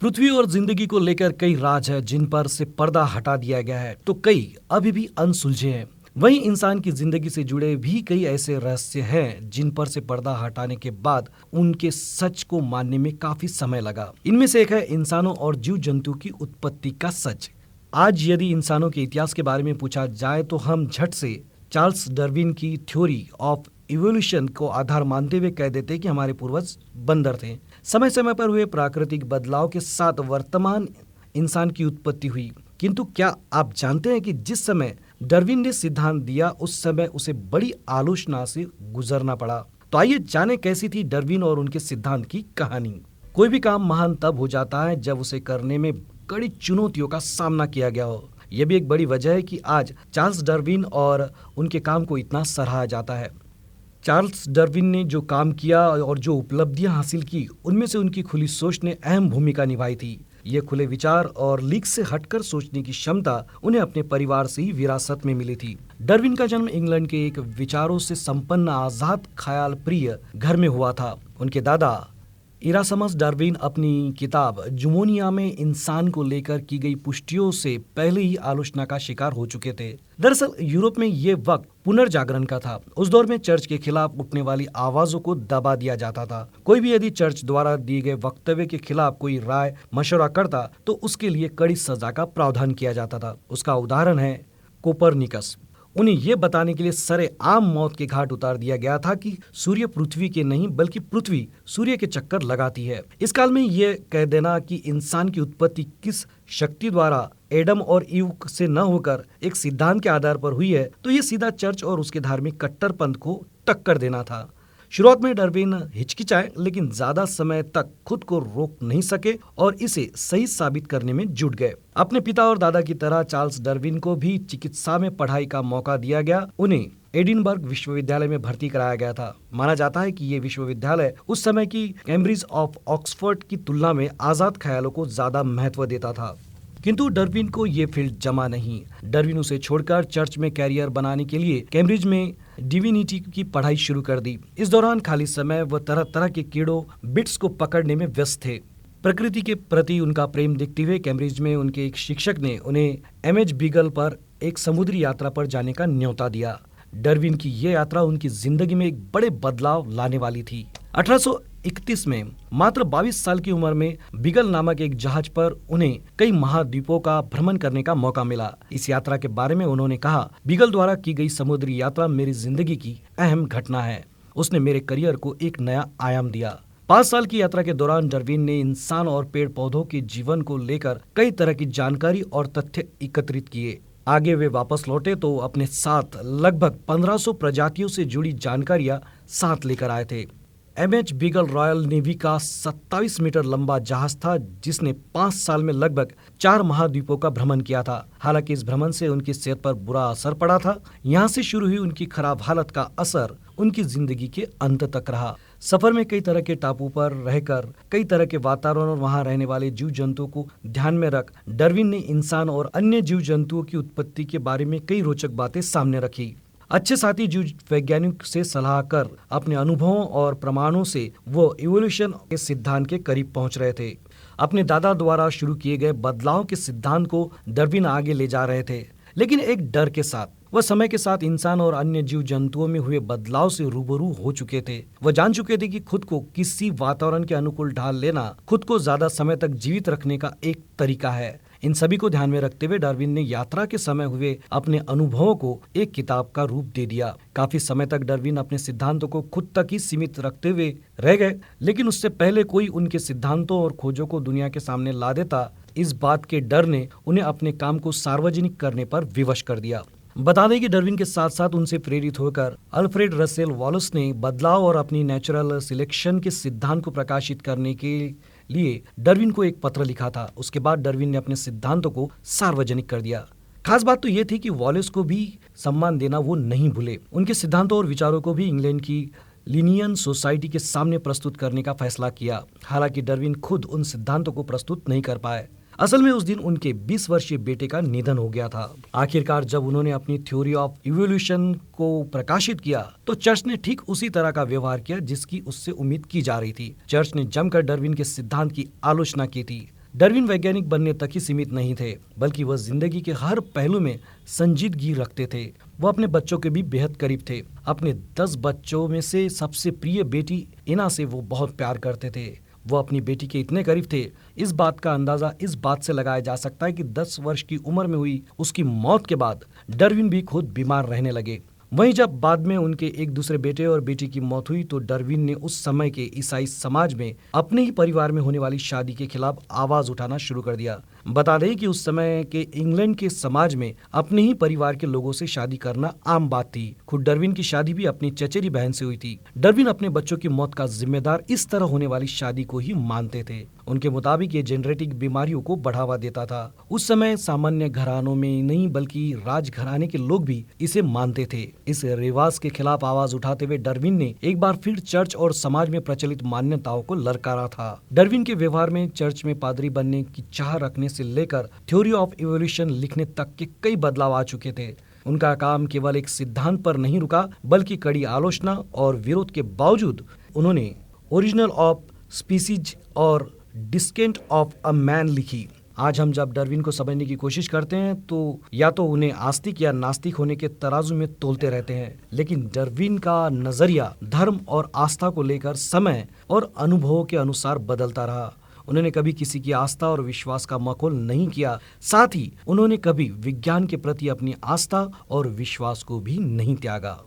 पृथ्वी और ज़िंदगी को लेकर कई राज है जिन पर से पर्दा हटा दिया गया है तो कई अभी भी अनसुलझे हैं। वहीं इंसान की ज़िंदगी से जुड़े भी कई ऐसे रहस्य हैं जिन पर से पर्दा हटाने के बाद उनके सच को मानने में काफ़ी समय लगा। इनमें से एक है इंसानों और जीव जंतु की उत्पत्ति का सच। आज यदि इंसानों के इतिहास के बारे में पूछा जाए तो हम झट से चार्ल्स डरविन की थ्योरी ऑफ़ इवोल्यूशन को आधार मानते हुए कह देते कि हमारे पूर्वज बंदर थे। समय समय पर हुए प्राकृतिक बदलाव के साथ वर्तमान इंसान की उत्पत्ति हुई। किंतु क्या आप जानते हैं कि जिस समय डरविन ने सिद्धांत दिया, उस समय उसे बड़ी आलोचना से गुजरना पड़ा? तो आइए जाने कैसी थी डरविन और उनके सिद्धांत की कहानी। कोई भी काम महान तब हो जाता है जब उसे करने में कड़ी चुनौतियों का सामना किया गया हो। यह भी एक बड़ी वजह है कि आज चार्ल्स डरविन और उनके काम को इतना सराहा जाता है। चार्ल्स डरविन ने जो काम किया और जो उपलब्धियाँ हासिल की, उनमें से उनकी खुली सोच ने अहम भूमिका निभाई थी। ये खुले विचार और लीक से हटकर सोचने की क्षमता उन्हें अपने परिवार से ही विरासत में मिली थी। डरविन का जन्म इंग्लैंड के एक विचारों से संपन्न आज़ाद ख्याल प्रिय घर में हुआ था। उनके दादा इरासमस डार्विन अपनी किताब जुमोनिया में इंसान को लेकर की गई पुष्टियों से पहले ही आलोचना का शिकार हो चुके थे। दरअसल, यूरोप में ये वक्त पुनर्जागरण का था। उस दौर में चर्च के खिलाफ उठने वाली आवाजों को दबा दिया जाता था। कोई भी यदि चर्च द्वारा दिए गए वक्तव्य के खिलाफ कोई राय, मशवरा करता तो उसके लिए कड़ी सजा का प्रावधान किया जाता था। उसका उदाहरण है कोपरनिकस। उन्हें यह बताने के लिए सरे आम मौत के घाट उतार दिया गया था कि सूर्य पृथ्वी के नहीं, बल्कि पृथ्वी सूर्य के चक्कर लगाती है। इस काल में यह कह देना कि इंसान की उत्पत्ति किस शक्ति द्वारा एडम और ईव से न होकर एक सिद्धांत के आधार पर हुई है तो यह सीधा चर्च और उसके धार्मिक कट्टरपंथ को टक्कर देना था। शुरुआत में डरबिन हिचकिचाए, लेकिन ज़्यादा समय तक खुद को रोक नहीं सके और इसे सही साबित करने में जुट गए। अपने पिता और दादा की तरह चार्ल्स डरविन को भी चिकित्सा में पढ़ाई का मौका दिया गया। उन्हें एडिनबर्ग विश्वविद्यालय में भर्ती कराया गया था। माना जाता है कि ये विश्वविद्यालय उस समय की कैम्ब्रिज ऑफ़ ऑक्सफोर्ड की तुलना में आज़ाद ख्यालों को ज़्यादा महत्व देता था। किंतु डरविन को ये फ़ील्ड जमा नहीं। डरविन उसे छोड़कर चर्च में कैरियर बनाने के लिए कैम्ब्रिज में डिविनिटी की पढ़ाई शुरू कर दी। इस दौरान खाली समय वह तरह तरह के कीड़ों, बिट्स को पकड़ने में व्यस्त थे। प्रकृति के प्रति उनका प्रेम देखते हुए कैम्ब्रिज में उनके एक शिक्षक ने उन्हें एम एच बीगल पर एक समुद्री यात्रा पर जाने का न्योता दिया। डरविन की यह यात्रा उनकी ज़िंदगी में एक बड़े बदलाव लाने वाली थी। 1831 में मात्र 22 साल की उम्र में बिगल नामक एक जहाज़ पर उन्हें कई महाद्वीपों का भ्रमण करने का मौका मिला। इस यात्रा के बारे में उन्होंने कहा, बिगल द्वारा की गई समुद्री यात्रा मेरी ज़िंदगी की अहम घटना है। उसने मेरे करियर को एक नया आयाम दिया। पाँच साल की यात्रा के दौरान डरविन ने इंसान और पेड़ पौधों के जीवन को लेकर कई तरह की जानकारी और तथ्य एकत्रित किए। आगे वे वापस लौटे तो अपने साथ लगभग 1500 प्रजातियों से जुड़ी जानकारियाँ साथ लेकर आए थे। M H Beagle Royal Navy का 27 मीटर लंबा जहाज़ था, जिसने पाँच साल में लगभग चार महाद्वीपों का भ्रमण किया था। हालाँकि इस भ्रमण से उनकी सेहत पर बुरा असर पड़ा था। यहाँ से शुरू हुई उनकी खराब हालत का असर उनकी ज़िंदगी के अंत तक रहा। सफ़र में कई तरह के टापू पर रहकर, कई तरह के वातावरण और वहाँ रहने वाले जीव जंतुओं को ध्यान में रख, डरविन ने इंसान और अन्य जीव जंतुओं की उत्पत्ति के बारे में कई रोचक बातें सामने रखी। अच्छे साथी जीव वैज्ञानिक से सलाह कर अपने अनुभवों और प्रमाणों से वो इवोल्यूशन के सिद्धांत के करीब पहुँच रहे थे। अपने दादा द्वारा शुरू किए गए बदलाव के सिद्धांत को डरविन आगे ले जा रहे थे। लेकिन एक डर के साथ, वह समय के साथ इंसान और अन्य जीव जंतुओं में हुए बदलाव से रूबरू हो चुके थे। वह जान चुके थे कि खुद को किसी वातावरण के अनुकूल ढाल लेना, खुद को ज़्यादा समय तक जीवित रखने का एक तरीका है। इन सभी को ध्यान में रखते हुए डार्विन ने यात्रा के समय हुए अपने अनुभवों को एक किताब का रूप दे दिया। काफ़ी समय तक डार्विन अपने सिद्धांतों को खुद तक ही सीमित रखते हुए रह गए, लेकिन उससे पहले कोई उनके सिद्धांतों और खोजों को दुनिया के सामने ला देता। इस बात के डर ने उन्हें अपने काम को सार्वजनिक करने पर विवश कर दिया। बता दें कि डरविन के साथ साथ उनसे प्रेरित होकर अल्फ्रेड रसेल वॉलस ने बदलाव और अपनी नेचुरल सिलेक्शन के सिद्धांत को प्रकाशित करने के लिए डरविन को एक पत्र लिखा था। उसके बाद डरविन ने अपने सिद्धांतों को सार्वजनिक कर दिया। खास बात तो ये थी कि वॉलेस को भी सम्मान देना वो नहीं भूले। उनके सिद्धांतों और विचारों को भी इंग्लैंड की लिनियन सोसाइटी के सामने प्रस्तुत करने का फैसला किया। हालाँकि डरविन खुद उन सिद्धांतों को प्रस्तुत नहीं कर पाए। असल में उस दिन उनके 20 वर्षीय बेटे का निधन हो गया था। आखिरकार जब उन्होंने अपनी थ्योरी ऑफ़ इवोल्यूशन को प्रकाशित किया तो चर्च ने ठीक उसी तरह का व्यवहार किया जिसकी उससे उम्मीद की जा रही थी। चर्च ने जमकर डरविन के सिद्धांत की आलोचना की थी। डरविन वैज्ञानिक बनने तक ही सीमित नहीं थे, बल्कि वह ज़िंदगी के हर पहलू में संजीदगी रखते थे। वो अपने बच्चों के भी बेहद करीब थे। अपने दस बच्चों में से सबसे प्रिय बेटी इना से वो बहुत प्यार करते थे। वो अपनी बेटी के इतने करीब थे। इस बात का अंदाज़ा इस बात से लगाया जा सकता है कि 10 वर्ष की उम्र में हुई उसकी मौत के बाद डरविन भी खुद बीमार रहने लगे। वहीं जब बाद में उनके एक दूसरे बेटे और बेटी की मौत हुई तो डरविन ने उस समय के ईसाई समाज में अपने ही परिवार में होने वाली शादी के खिलाफ आवाज़ उठाना शुरू कर दिया। बता दें कि उस समय के इंग्लैंड के समाज में अपने ही परिवार के लोगों से शादी करना आम बात थी। खुद डरविन की शादी भी अपनी चचेरी बहन से हुई थी। डरविन अपने बच्चों की मौत का जिम्मेदार इस तरह होने वाली शादी को ही मानते थे। उनके मुताबिक ये जेनेटिक बीमारियों को बढ़ावा देता था। उस समय सामान्य घरानों में नहीं, बल्कि राज घराने के लोग भी इसे मानते थे। इस रिवाज के खिलाफ आवाज़ उठाते हुए डरविन ने एक बार फिर चर्च और समाज में प्रचलित मान्यताओं को ललकारा था। डरविन के व्यवहार में चर्च में पादरी बनने की चाह रखने से लेकर थ्योरी ऑफ़ इवोल्यूशन लिखने तक के कई बदलाव आ चुके थे। उनका काम केवल एक सिद्धांत पर नहीं रुका, बल्कि कड़ी आलोचना और विरोध के बावजूद उन्होंने ओरिजिनल ऑफ़ स्पीसीज और डिस्केंट ऑफ़ अ मैन लिखी। आज हम जब डरविन को समझने की कोशिश करते हैं तो या तो उन्हें आस्तिक या नास्तिक होने के तराजू में तोलते रहते हैं, लेकिन डरविन का नज़रिया, धर्म और आस्था को लेकर समय और अनुभवों के अनुसार बदलता रहा। उन्होंने कभी किसी की आस्था और विश्वास का मकोल नहीं किया। साथ ही उन्होंने कभी विज्ञान के प्रति अपनी आस्था और विश्वास को भी नहीं त्यागा।